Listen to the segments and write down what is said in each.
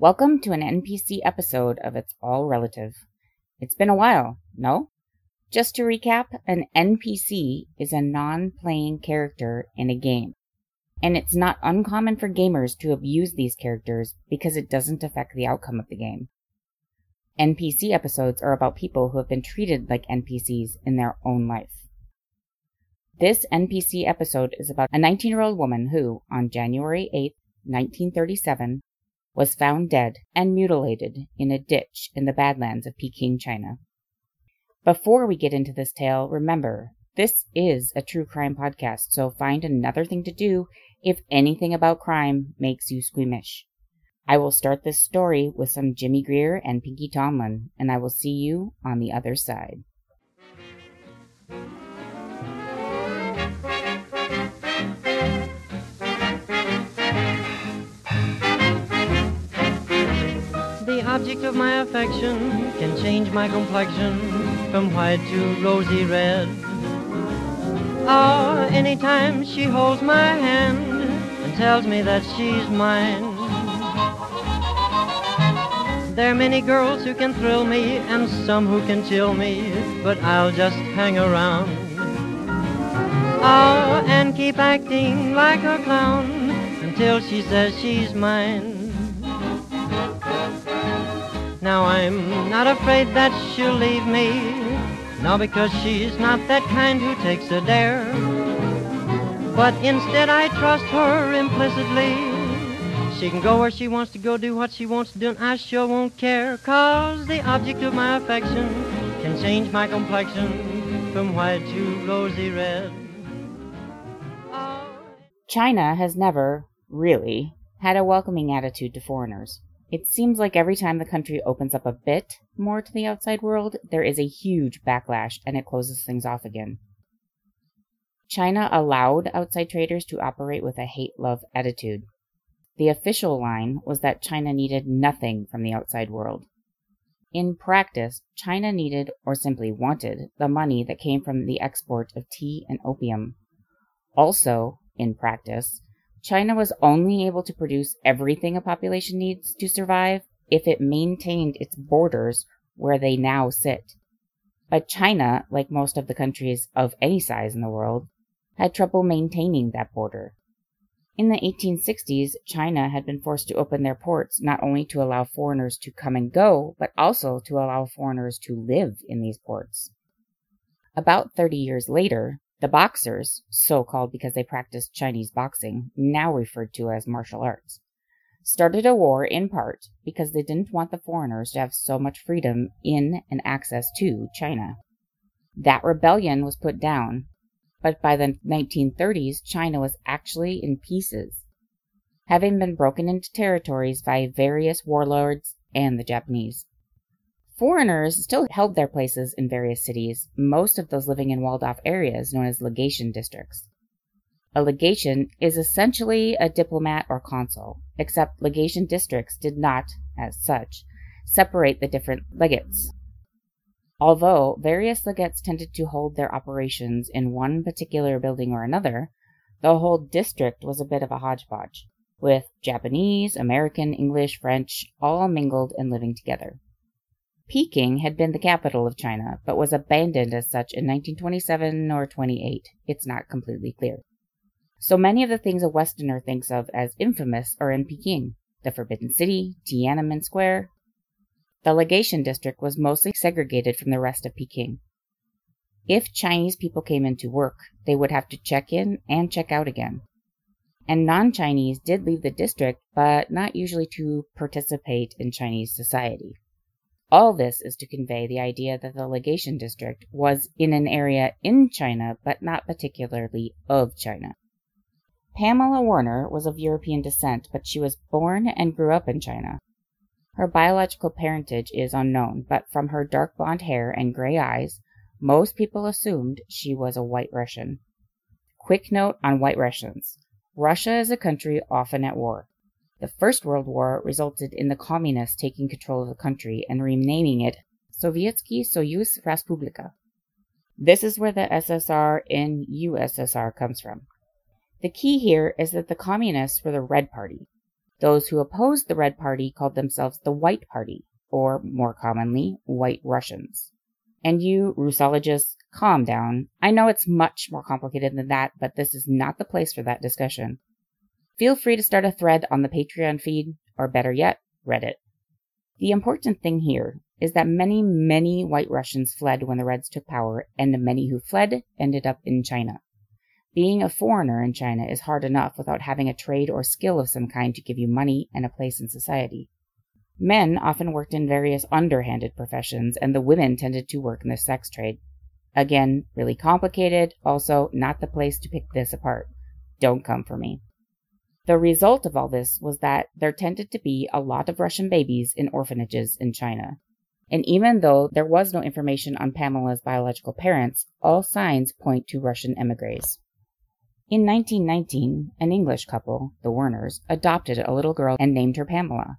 Welcome to an NPC episode of It's All Relative. It's been a while, no? Just to recap, an NPC is a non playing character in a game. And it's not uncommon for gamers to abuse these characters because it doesn't affect the outcome of the game. NPC episodes are about people who have been treated like NPCs in their own life. This NPC episode is about a 19 year old woman who, on January 8, 1937, was found dead and mutilated in a ditch in the Badlands of Peking, China. Before we get into this tale, remember, this is a true crime podcast, so find another thing to do if anything about crime makes you squeamish. I will start this story with some Jimmie Grier and Pinky Tomlin, and I will see you on the other side. Of my affection can change my complexion from white to rosy red. Oh, anytime she holds my hand and tells me that she's mine. There are many girls who can thrill me and some who can chill me, but I'll just hang around. Oh, and keep acting like a clown until she says she's mine. Now I'm not afraid that she'll leave me. No, because she's not that kind who takes a dare. But instead I trust her implicitly. She can go where she wants to go, do what she wants to do, and I sure won't care. Cause the object of my affection can change my complexion from white to rosy red. China has never, really, had a welcoming attitude to foreigners. It seems like every time the country opens up a bit more to the outside world, there is a huge backlash and it closes things off again. China allowed outside traders to operate with a hate love attitude. The official line was that China needed nothing from the outside world. In practice, China needed, or simply wanted, the money that came from the export of tea and opium. Also, in practice, China was only able to produce everything a population needs to survive if it maintained its borders where they now sit. But China, like most of the countries of any size in the world, had trouble maintaining that border. In the 1860s, China had been forced to open their ports not only to allow foreigners to come and go, but also to allow foreigners to live in these ports. About 30 years later, the Boxers, so called because they practiced Chinese boxing, now referred to as martial arts, started a war in part because they didn't want the foreigners to have so much freedom in and access to China. That rebellion was put down, but by the 1930s, China was actually in pieces, having been broken into territories by various warlords and the Japanese. Foreigners still held their places in various cities, most of those living in walled off areas known as legation districts. A legation is essentially a diplomat or consul, except legation districts did not, as such, separate the different legates. Although various legates tended to hold their operations in one particular building or another, the whole district was a bit of a hodgepodge, with Japanese, American, English, French all mingled and living together. Peking had been the capital of China, but was abandoned as such in 1927 or 28. It's not completely clear. So many of the things a Westerner thinks of as infamous are in Peking the Forbidden City, Tiananmen Square. The legation district was mostly segregated from the rest of Peking. If Chinese people came in to work, they would have to check in and check out again. And non Chinese did leave the district, but not usually to participate in Chinese society. All this is to convey the idea that the legation district was in an area in China, but not particularly of China. Pamela Werner was of European descent, but she was born and grew up in China. Her biological parentage is unknown, but from her dark blonde hair and gray eyes, most people assumed she was a White Russian. Quick note on White Russians Russia is a country often at war. The First World War resulted in the Communists taking control of the country and renaming it Sovietsky Soyuz Respublika. This is where the SSR in USSR comes from. The key here is that the Communists were the Red Party. Those who opposed the Red Party called themselves the White Party, or more commonly, White Russians. And you, Russologists, calm down. I know it's much more complicated than that, but this is not the place for that discussion. Feel free to start a thread on the Patreon feed, or better yet, Reddit. The important thing here is that many, many white Russians fled when the Reds took power, and many who fled ended up in China. Being a foreigner in China is hard enough without having a trade or skill of some kind to give you money and a place in society. Men often worked in various underhanded professions, and the women tended to work in the sex trade. Again, really complicated, also not the place to pick this apart. Don't come for me. The result of all this was that there tended to be a lot of Russian babies in orphanages in China. And even though there was no information on Pamela's biological parents, all signs point to Russian emigres. In 1919, an English couple, the Werners, adopted a little girl and named her Pamela.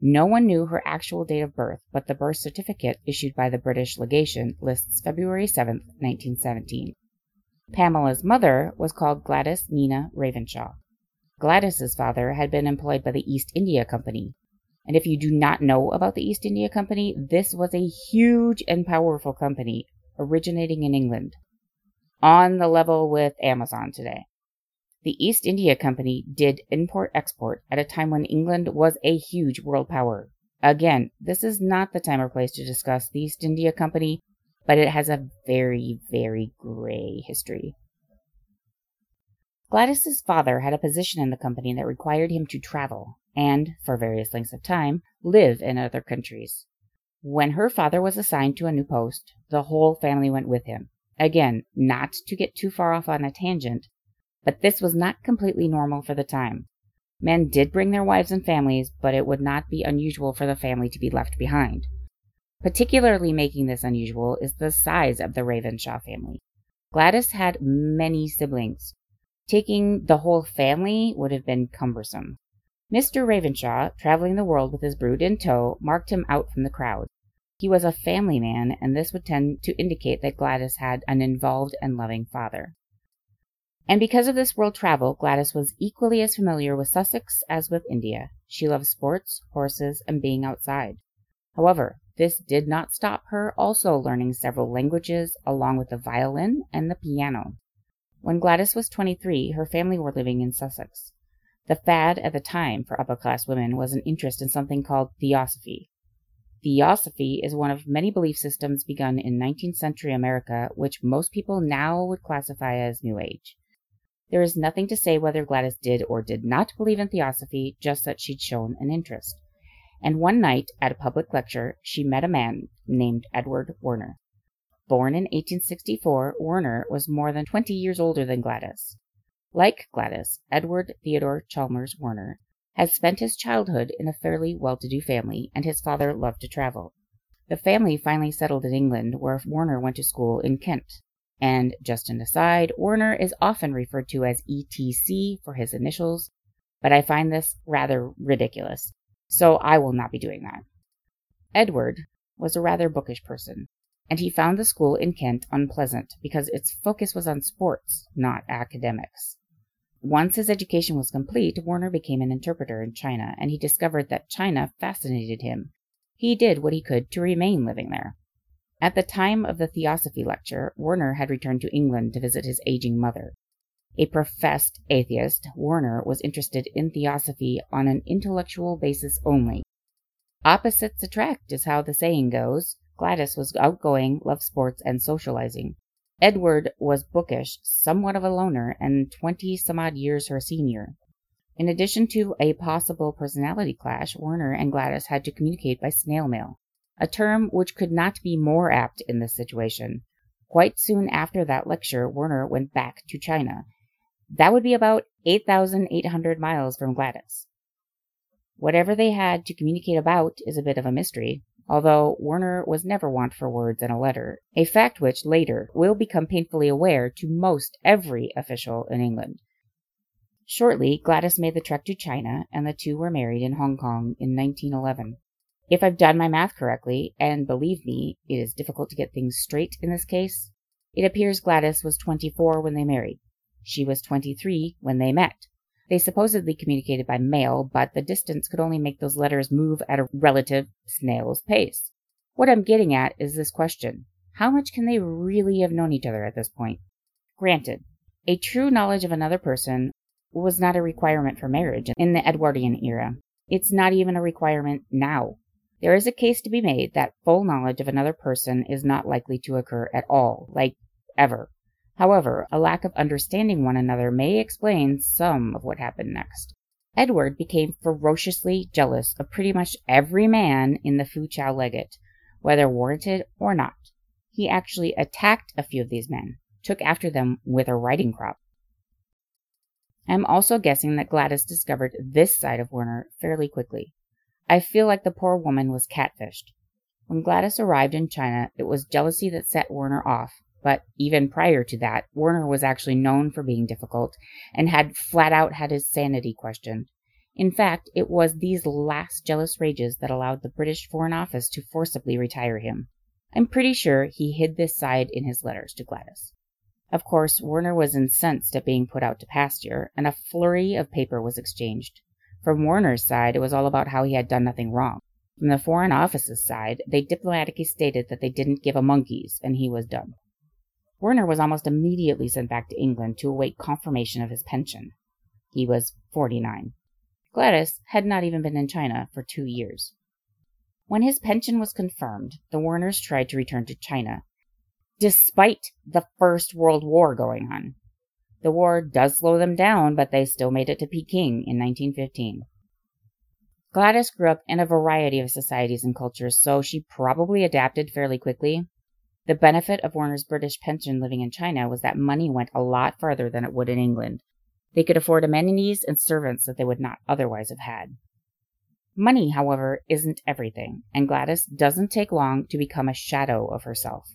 No one knew her actual date of birth, but the birth certificate issued by the British legation lists February 7, 1917. Pamela's mother was called Gladys Nina Ravenshaw. Gladys's father had been employed by the East India Company. And if you do not know about the East India Company, this was a huge and powerful company originating in England, on the level with Amazon today. The East India Company did import export at a time when England was a huge world power. Again, this is not the time or place to discuss the East India Company, but it has a very, very gray history. Gladys's father had a position in the company that required him to travel and, for various lengths of time, live in other countries. When her father was assigned to a new post, the whole family went with him. Again, not to get too far off on a tangent, but this was not completely normal for the time. Men did bring their wives and families, but it would not be unusual for the family to be left behind. Particularly making this unusual is the size of the Ravenshaw family. Gladys had many siblings. Taking the whole family would have been cumbersome. Mr. Ravenshaw, traveling the world with his brood in tow, marked him out from the crowd. He was a family man, and this would tend to indicate that Gladys had an involved and loving father. And because of this world travel, Gladys was equally as familiar with Sussex as with India. She loved sports, horses, and being outside. However, this did not stop her also learning several languages along with the violin and the piano. When Gladys was 23, her family were living in Sussex. The fad at the time for upper class women was an interest in something called theosophy. Theosophy is one of many belief systems begun in 19th century America, which most people now would classify as New Age. There is nothing to say whether Gladys did or did not believe in theosophy, just that she'd shown an interest. And one night, at a public lecture, she met a man named Edward Werner. Born in 1864, Werner was more than 20 years older than Gladys. Like Gladys, Edward Theodore Chalmers Werner had spent his childhood in a fairly well to do family, and his father loved to travel. The family finally settled in England, where Werner went to school in Kent. And just an aside, Werner is often referred to as ETC for his initials, but I find this rather ridiculous, so I will not be doing that. Edward was a rather bookish person, and he found the school in Kent unpleasant because its focus was on sports, not academics. Once his education was complete, Werner became an interpreter in China, and he discovered that China fascinated him. He did what he could to remain living there. At the time of the Theosophy lecture, Werner had returned to England to visit his aging mother. A professed atheist, Werner was interested in Theosophy on an intellectual basis only. Opposites attract is how the saying goes. Gladys was outgoing, loved sports and socializing. Edward was bookish, somewhat of a loner, and twenty some odd years her senior. In addition to a possible personality clash, Werner and Gladys had to communicate by snail mail a term which could not be more apt in this situation. Quite soon after that lecture, Werner went back to China. That would be about 8,800 miles from Gladys. Whatever they had to communicate about is a bit of a mystery, although Werner was never want for words in a letter, a fact which later will become painfully aware to most every official in England. Shortly, Gladys made the trek to China, and the two were married in Hong Kong in 1911. If I've done my math correctly, and believe me, it is difficult to get things straight in this case, it appears Gladys was 24 when they married. She was 23 when they met. They supposedly communicated by mail, but the distance could only make those letters move at a relative snail's pace. What I'm getting at is this question How much can they really have known each other at this point? Granted, a true knowledge of another person was not a requirement for marriage in the Edwardian era. It's not even a requirement now. There is a case to be made that full knowledge of another person is not likely to occur at all, like ever. However, a lack of understanding one another may explain some of what happened next. Edward became ferociously jealous of pretty much every man in the Fu Foochow legate, whether warranted or not. He actually attacked a few of these men, took after them with a riding crop. I'm also guessing that Gladys discovered this side of Werner fairly quickly. I feel like the poor woman was catfished. When Gladys arrived in China, it was jealousy that set Werner off, but even prior to that, Werner was actually known for being difficult and had flat out had his sanity questioned. In fact, it was these last jealous rages that allowed the British Foreign Office to forcibly retire him. I'm pretty sure he hid this side in his letters to Gladys. Of course, Werner was incensed at being put out to pasture, and a flurry of paper was exchanged. From Werner's side, it was all about how he had done nothing wrong. From the Foreign Office's side, they diplomatically stated that they didn't give a monkey's, and he was done. Werner was almost immediately sent back to England to await confirmation of his pension. He was 49. Gladys had not even been in China for two years. When his pension was confirmed, the Werners tried to return to China, despite the First World War going on. The war does slow them down, but they still made it to Peking in 1915. Gladys grew up in a variety of societies and cultures, so she probably adapted fairly quickly. The benefit of Werner's British pension living in China was that money went a lot farther than it would in England. They could afford amenities and servants that they would not otherwise have had. Money, however, isn't everything, and Gladys doesn't take long to become a shadow of herself.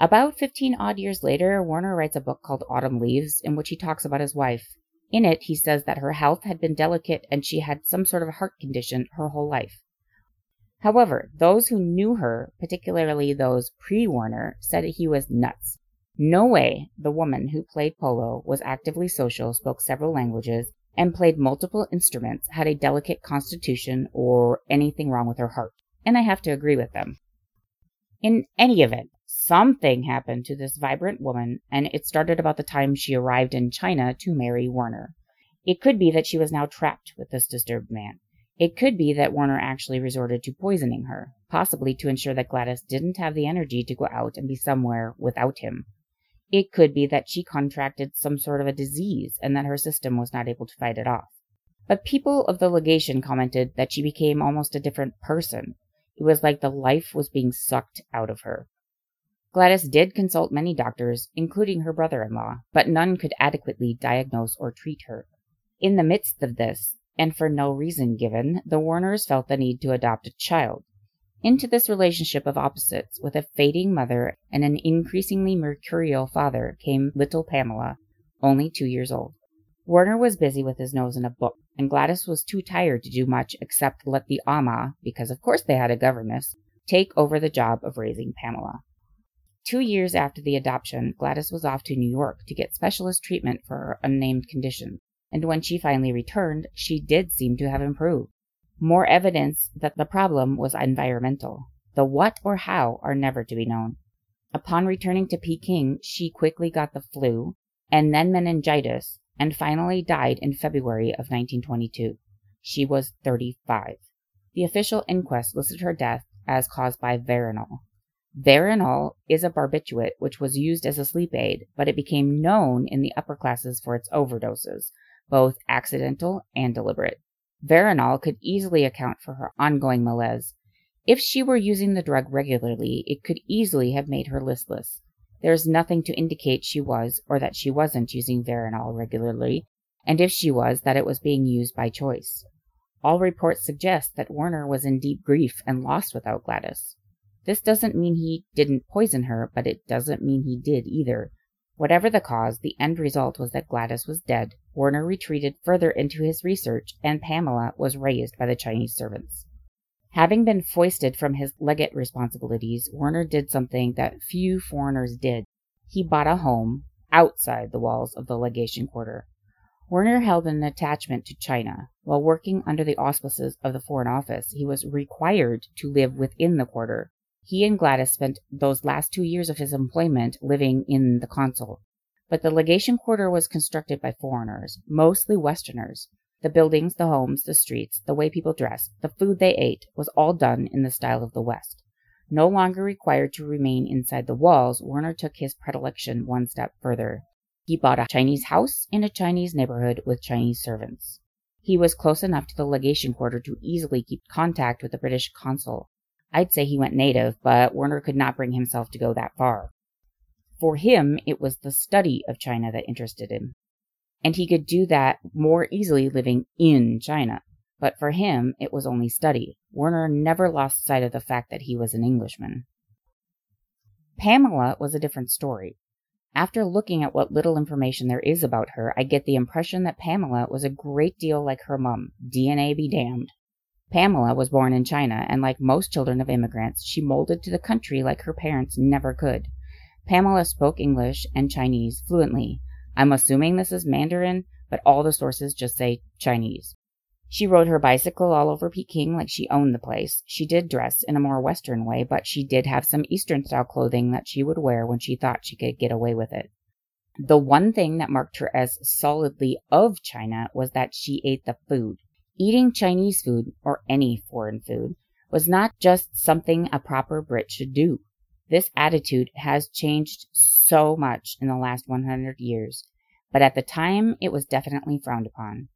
About 15 odd years later, Warner writes a book called Autumn Leaves, in which he talks about his wife. In it, he says that her health had been delicate and she had some sort of heart condition her whole life. However, those who knew her, particularly those pre Werner, said he was nuts. No way the woman who played polo, was actively social, spoke several languages, and played multiple instruments, had a delicate constitution, or anything wrong with her heart. And I have to agree with them. In any event, Something happened to this vibrant woman, and it started about the time she arrived in China to marry Werner. It could be that she was now trapped with this disturbed man. It could be that Werner actually resorted to poisoning her, possibly to ensure that Gladys didn't have the energy to go out and be somewhere without him. It could be that she contracted some sort of a disease and that her system was not able to fight it off. But people of the legation commented that she became almost a different person. It was like the life was being sucked out of her. Gladys did consult many doctors, including her brother in law, but none could adequately diagnose or treat her. In the midst of this, and for no reason given, the Werners felt the need to adopt a child. Into this relationship of opposites, with a fading mother and an increasingly mercurial father, came little Pamela, only two years old. Werner was busy with his nose in a book, and Gladys was too tired to do much except let the amah, because of course they had a governess, take over the job of raising Pamela. Two years after the adoption, Gladys was off to New York to get specialist treatment for her unnamed condition, and when she finally returned, she did seem to have improved. More evidence that the problem was environmental. The what or how are never to be known. Upon returning to Peking, she quickly got the flu, and then meningitis, and finally died in February of 1922. She was 35. The official inquest listed her death as caused by veronal. Veronal is a barbiturate which was used as a sleep aid, but it became known in the upper classes for its overdoses, both accidental and deliberate. Veronal could easily account for her ongoing malaise. If she were using the drug regularly, it could easily have made her listless. There is nothing to indicate she was or that she wasn't using Veronal regularly, and if she was, that it was being used by choice. All reports suggest that Werner was in deep grief and lost without Gladys. This doesn't mean he didn't poison her, but it doesn't mean he did either. Whatever the cause, the end result was that Gladys was dead, Werner retreated further into his research, and Pamela was raised by the Chinese servants. Having been foisted from his legate responsibilities, Werner did something that few foreigners did. He bought a home outside the walls of the legation quarter. Werner held an attachment to China. While working under the auspices of the Foreign Office, he was required to live within the quarter. He and Gladys spent those last two years of his employment living in the consul. But the legation quarter was constructed by foreigners, mostly Westerners. The buildings, the homes, the streets, the way people dressed, the food they ate was all done in the style of the West. No longer required to remain inside the walls, Werner took his predilection one step further. He bought a Chinese house in a Chinese neighborhood with Chinese servants. He was close enough to the legation quarter to easily keep contact with the British consul. I'd say he went native, but Werner could not bring himself to go that far. For him, it was the study of China that interested him. And he could do that more easily living in China. But for him, it was only study. Werner never lost sight of the fact that he was an Englishman. Pamela was a different story. After looking at what little information there is about her, I get the impression that Pamela was a great deal like her mum. DNA be damned. Pamela was born in China, and like most children of immigrants, she molded to the country like her parents never could. Pamela spoke English and Chinese fluently. I'm assuming this is Mandarin, but all the sources just say Chinese. She rode her bicycle all over Peking like she owned the place. She did dress in a more Western way, but she did have some Eastern style clothing that she would wear when she thought she could get away with it. The one thing that marked her as solidly of China was that she ate the food. Eating Chinese food, or any foreign food, was not just something a proper Brit should do. This attitude has changed so much in the last 100 years, but at the time it was definitely frowned upon.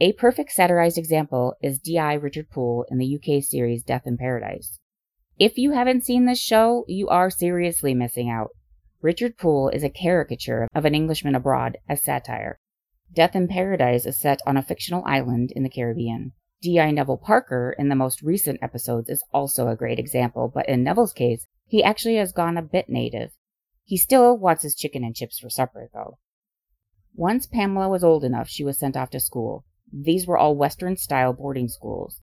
A perfect satirized example is D.I. Richard Poole in the UK series Death in Paradise. If you haven't seen this show, you are seriously missing out. Richard Poole is a caricature of an Englishman abroad as satire. Death in Paradise is set on a fictional island in the Caribbean. D.I. Neville Parker in the most recent episodes is also a great example, but in Neville's case, he actually has gone a bit native. He still wants his chicken and chips for supper, though. Once Pamela was old enough, she was sent off to school. These were all Western style boarding schools,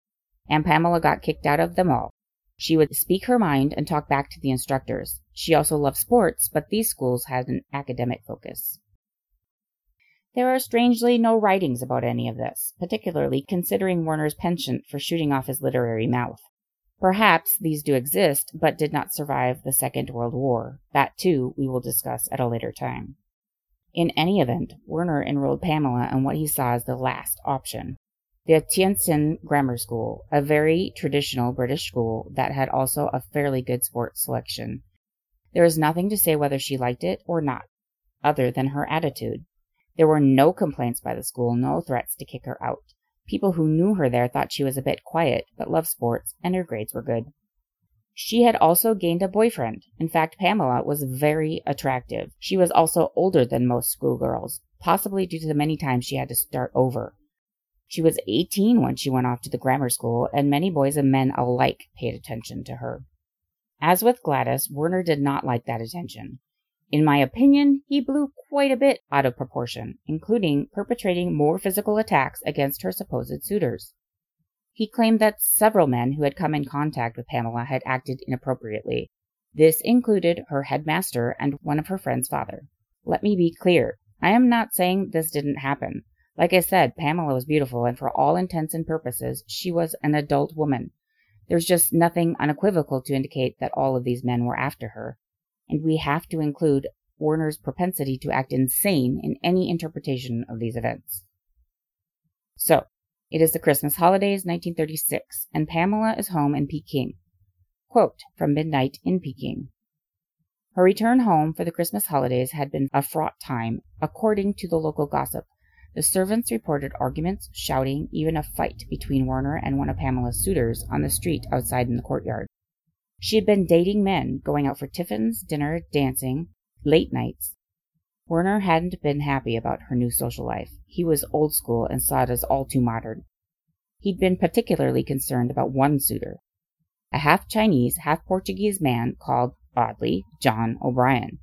and Pamela got kicked out of them all. She would speak her mind and talk back to the instructors. She also loved sports, but these schools had an academic focus. There are strangely no writings about any of this, particularly considering Werner's penchant for shooting off his literary mouth. Perhaps these do exist, but did not survive the Second World War. That, too, we will discuss at a later time. In any event, Werner enrolled Pamela in what he saw as the last option. The Tientsin Grammar School, a very traditional British school that had also a fairly good sports selection. There is nothing to say whether she liked it or not, other than her attitude. There were no complaints by the school, no threats to kick her out. People who knew her there thought she was a bit quiet, but loved sports, and her grades were good. She had also gained a boyfriend. In fact, Pamela was very attractive. She was also older than most schoolgirls, possibly due to the many times she had to start over. She was 18 when she went off to the grammar school, and many boys and men alike paid attention to her. As with Gladys, Werner did not like that attention. In my opinion, he blew quite a bit out of proportion, including perpetrating more physical attacks against her supposed suitors. He claimed that several men who had come in contact with Pamela had acted inappropriately. This included her headmaster and one of her friend's father. Let me be clear. I am not saying this didn't happen. Like I said, Pamela was beautiful, and for all intents and purposes, she was an adult woman. There's just nothing unequivocal to indicate that all of these men were after her and we have to include Werner's propensity to act insane in any interpretation of these events. So, it is the Christmas holidays, 1936, and Pamela is home in Peking. Quote from Midnight in Peking. Her return home for the Christmas holidays had been a fraught time, according to the local gossip. The servants reported arguments, shouting, even a fight between Werner and one of Pamela's suitors on the street outside in the courtyard. She had been dating men, going out for tiffins, dinner, dancing, late nights. Werner hadn't been happy about her new social life. He was old school and saw it as all too modern. He'd been particularly concerned about one suitor, a half Chinese, half Portuguese man called, oddly, John O'Brien,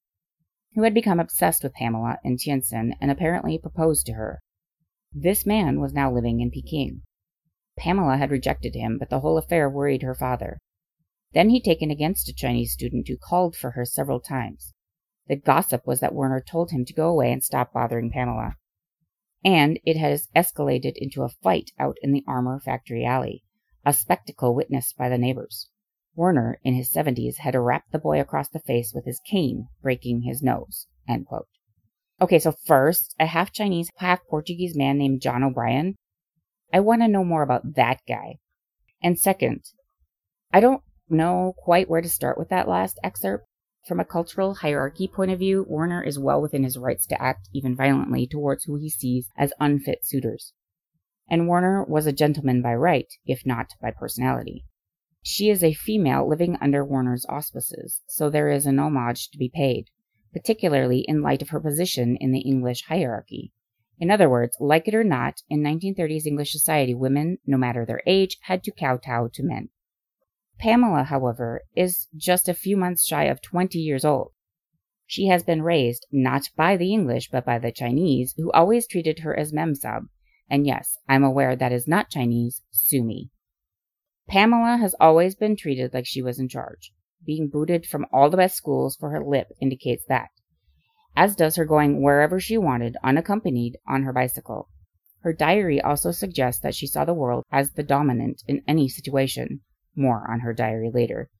who had become obsessed with Pamela in Tientsin and apparently proposed to her. This man was now living in Peking. Pamela had rejected him, but the whole affair worried her father. Then he'd taken against a Chinese student who called for her several times. The gossip was that Werner told him to go away and stop bothering Pamela. and it has escalated into a fight out in the armor factory alley, a spectacle witnessed by the neighbors. Werner, in his 70s, had rapped the boy across the face with his cane, breaking his nose. Okay, so first, a half Chinese, half Portuguese man named John O'Brien. I want to know more about that guy. And second, I don't know quite where to start with that last excerpt. From a cultural hierarchy point of view, Werner is well within his rights to act even violently towards who he sees as unfit suitors. And Werner was a gentleman by right, if not by personality. She is a female living under Werner's auspices, so there is an homage to be paid, particularly in light of her position in the English hierarchy. In other words, like it or not, in 1930s English society, women, no matter their age, had to kowtow to men. Pamela, however, is just a few months shy of 20 years old. She has been raised not by the English but by the Chinese, who always treated her as memsab. And yes, I'm aware that is not Chinese, sue me. Pamela has always been treated like she was in charge. Being booted from all the best schools for her lip indicates that, as does her going wherever she wanted unaccompanied on her bicycle. Her diary also suggests that she saw the world as the dominant in any situation, more on her diary later.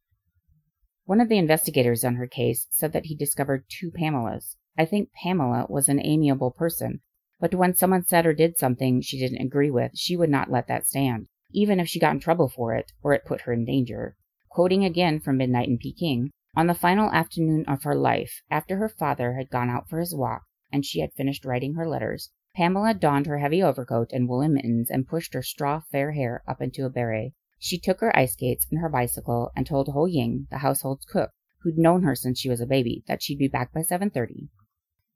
One of the investigators on her case said that he discovered two Pamelas. I think Pamela was an amiable person, but when someone said or did something she didn't agree with, she would not let that stand, even if she got in trouble for it or it put her in danger. Quoting again from Midnight in Peking, on the final afternoon of her life, after her father had gone out for his walk and she had finished writing her letters, Pamela donned her heavy overcoat and woolen mittens and pushed her straw fair hair up into a beret. She took her ice skates and her bicycle and told Ho Ying, the household cook, who'd known her since she was a baby, that she'd be back by 7:30.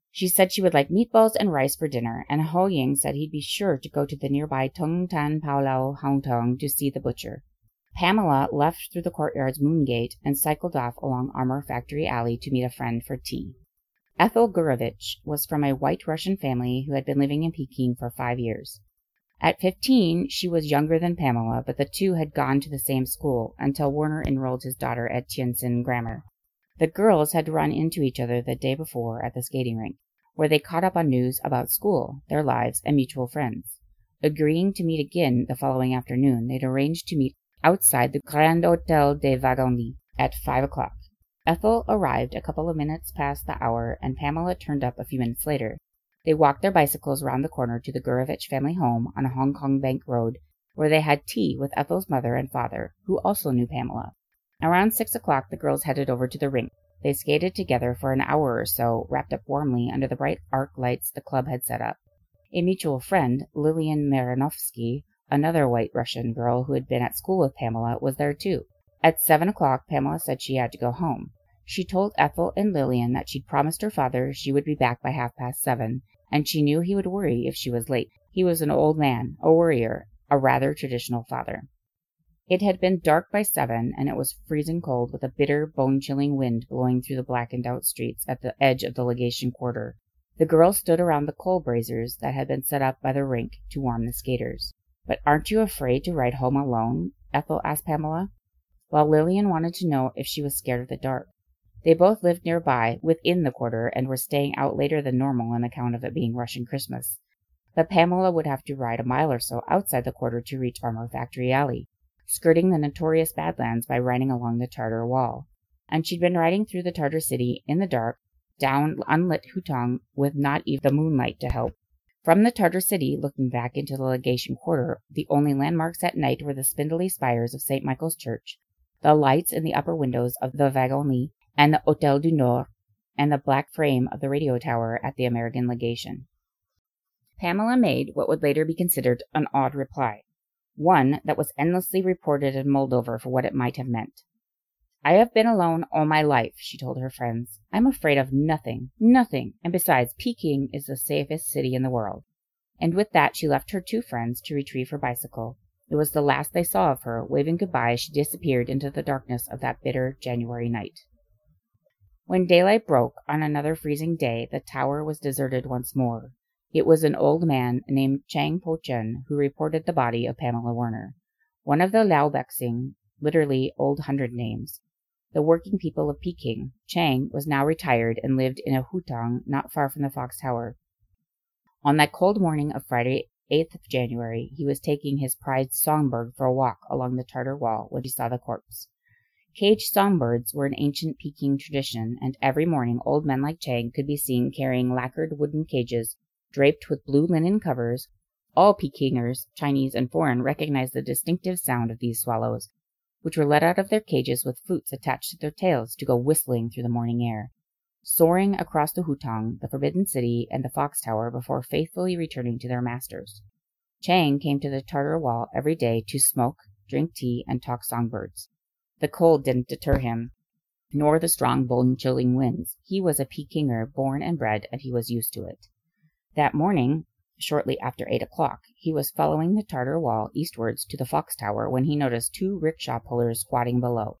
She said she would like meatballs and rice for dinner, and Ho Ying said he'd be sure to go to the nearby Tung Tan Paolao Tong to see the butcher. Pamela left through the courtyard's moon gate and cycled off along Armor Factory Alley to meet a friend for tea. Ethel Gurevich was from a white Russian family who had been living in Peking for five years. At fifteen she was younger than Pamela, but the two had gone to the same school until Werner enrolled his daughter at Tientsin Grammar. The girls had run into each other the day before at the skating rink, where they caught up on news about school, their lives, and mutual friends. Agreeing to meet again the following afternoon, they'd arranged to meet outside the Grand Hotel des Wagons at five o'clock. Ethel arrived a couple of minutes past the hour, and Pamela turned up a few minutes later. They walked their bicycles round the corner to the Gurevich family home on Hong Kong Bank Road, where they had tea with Ethel's mother and father, who also knew Pamela. Around six o'clock the girls headed over to the rink. They skated together for an hour or so, wrapped up warmly under the bright arc lights the club had set up. A mutual friend, Lilian Marinovsky, another white Russian girl who had been at school with Pamela, was there too. At seven o'clock Pamela said she had to go home. She told Ethel and Lilian that she'd promised her father she would be back by half past seven, and she knew he would worry if she was late. He was an old man, a worrier, a rather traditional father. It had been dark by seven, and it was freezing cold, with a bitter, bone chilling wind blowing through the blackened out streets at the edge of the legation quarter. The girls stood around the coal braziers that had been set up by the rink to warm the skaters. But aren't you afraid to ride home alone? Ethel asked Pamela, while Lilian wanted to know if she was scared of the dark. They both lived nearby, within the quarter, and were staying out later than normal on account of it being Russian Christmas. But Pamela would have to ride a mile or so outside the quarter to reach Armor Factory Alley, skirting the notorious Badlands by riding along the Tartar Wall. And she'd been riding through the Tartar city in the dark, down unlit Hutong, with not even the moonlight to help. From the Tartar city, looking back into the legation quarter, the only landmarks at night were the spindly spires of St. Michael's Church, the lights in the upper windows of the Wagons and the Hotel du Nord, and the black frame of the radio tower at the American legation. Pamela made what would later be considered an odd reply, one that was endlessly reported and mulled over for what it might have meant. I have been alone all my life, she told her friends. I'm afraid of nothing, nothing, and besides, Peking is the safest city in the world. And with that she left her two friends to retrieve her bicycle. It was the last they saw of her, waving goodbye as she disappeared into the darkness of that bitter January night. When daylight broke on another freezing day, the tower was deserted once more. It was an old man named Chang Po Chen who reported the body of Pamela Werner, one of the Lao Baixing, literally Old Hundred names. The working people of Peking, Chang was now retired and lived in a hutong not far from the Fox Tower. On that cold morning of Friday, 8th of January, he was taking his prize songbird for a walk along the Tartar wall when he saw the corpse. Caged songbirds were an ancient Peking tradition, and every morning old men like Chang could be seen carrying lacquered wooden cages draped with blue linen covers. All Pekingers, Chinese and foreign, recognized the distinctive sound of these swallows, which were let out of their cages with flutes attached to their tails to go whistling through the morning air, soaring across the Hutong, the Forbidden City, and the Fox Tower before faithfully returning to their masters. Chang came to the Tartar wall every day to smoke, drink tea, and talk songbirds. The cold didn't deter him, nor the strong, bone chilling winds. He was a Pekinger, born and bred, and he was used to it. That morning, shortly after eight o'clock, he was following the Tartar wall eastwards to the Fox Tower when he noticed two rickshaw pullers squatting below,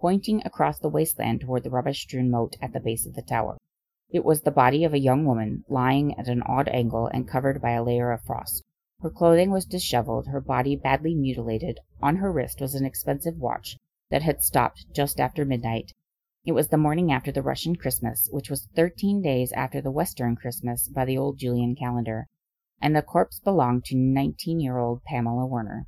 pointing across the wasteland toward the rubbish strewn moat at the base of the tower. It was the body of a young woman, lying at an odd angle and covered by a layer of frost. Her clothing was disheveled, her body badly mutilated. On her wrist was an expensive watch that had stopped just after midnight, it was the morning after the Russian Christmas, which was thirteen days after the Western Christmas by the old Julian calendar, and the corpse belonged to nineteen year old Pamela Werner.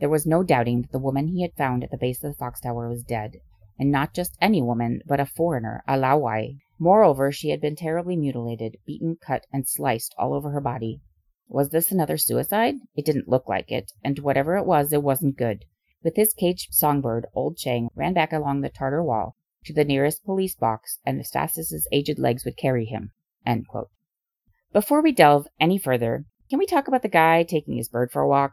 There was no doubting that the woman he had found at the base of the Fox Tower was dead, and not just any woman, but a foreigner, a Laowai. Moreover, she had been terribly mutilated, beaten, cut, and sliced all over her body. Was this another suicide? It didn't look like it, and whatever it was, it wasn't good. With his caged songbird, old Chang ran back along the Tartar wall to the nearest police box, and as fast aged legs would carry him. Before we delve any further, can we talk about the guy taking his bird for a walk?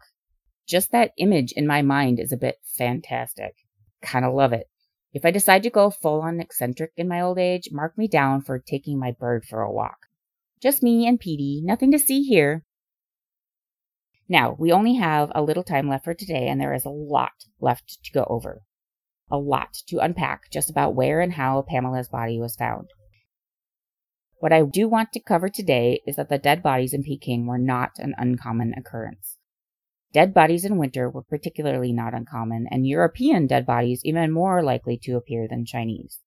Just that image in my mind is a bit fantastic. Kind of love it. If I decide to go full on eccentric in my old age, mark me down for taking my bird for a walk. Just me and Petey, nothing to see here. Now, we only have a little time left for today, and there is a lot left to go over a lot to unpack just about where and how Pamela's body was found. What I do want to cover today is that the dead bodies in Peking were not an uncommon occurrence. Dead bodies in winter were particularly not uncommon, and European dead bodies even more likely to appear than Chinese.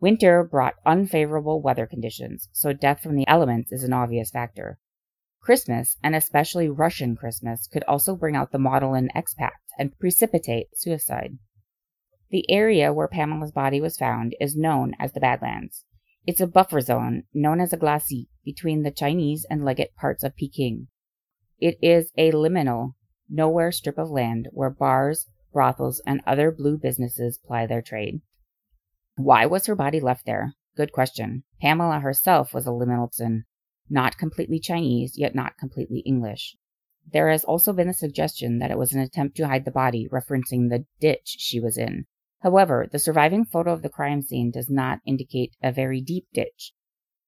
Winter brought unfavorable weather conditions, so death from the elements is an obvious factor. Christmas, and especially Russian Christmas, could also bring out the maudlin expat and precipitate suicide. The area where Pamela's body was found is known as the Badlands. It's a buffer zone, known as a glacis, between the Chinese and Liggett parts of Peking. It is a liminal, nowhere strip of land where bars, brothels, and other blue businesses ply their trade. Why was her body left there? Good question. Pamela herself was a liminal not completely Chinese, yet not completely English. There has also been a suggestion that it was an attempt to hide the body, referencing the ditch she was in. However, the surviving photo of the crime scene does not indicate a very deep ditch.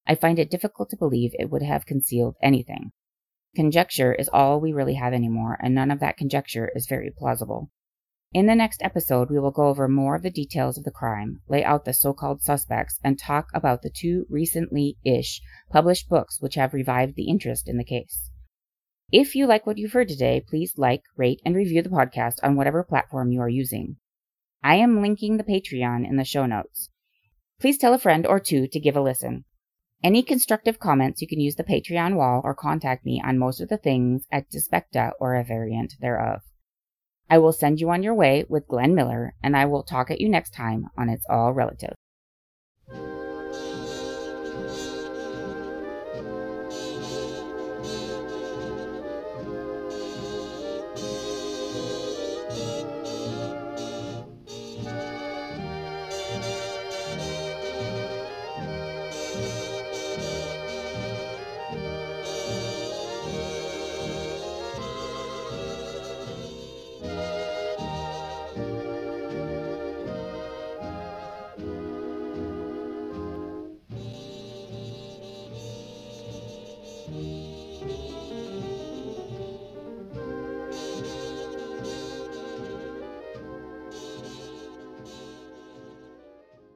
I find it difficult to believe it would have concealed anything. Conjecture is all we really have anymore, and none of that conjecture is very plausible. In the next episode, we will go over more of the details of the crime, lay out the so called suspects, and talk about the two recently ish published books which have revived the interest in the case. If you like what you've heard today, please like, rate, and review the podcast on whatever platform you are using. I am linking the Patreon in the show notes. Please tell a friend or two to give a listen. Any constructive comments, you can use the Patreon wall or contact me on most of the things at Dispecta or a variant thereof. I will send you on your way with Glenn Miller, and I will talk at you next time on It's All Relative.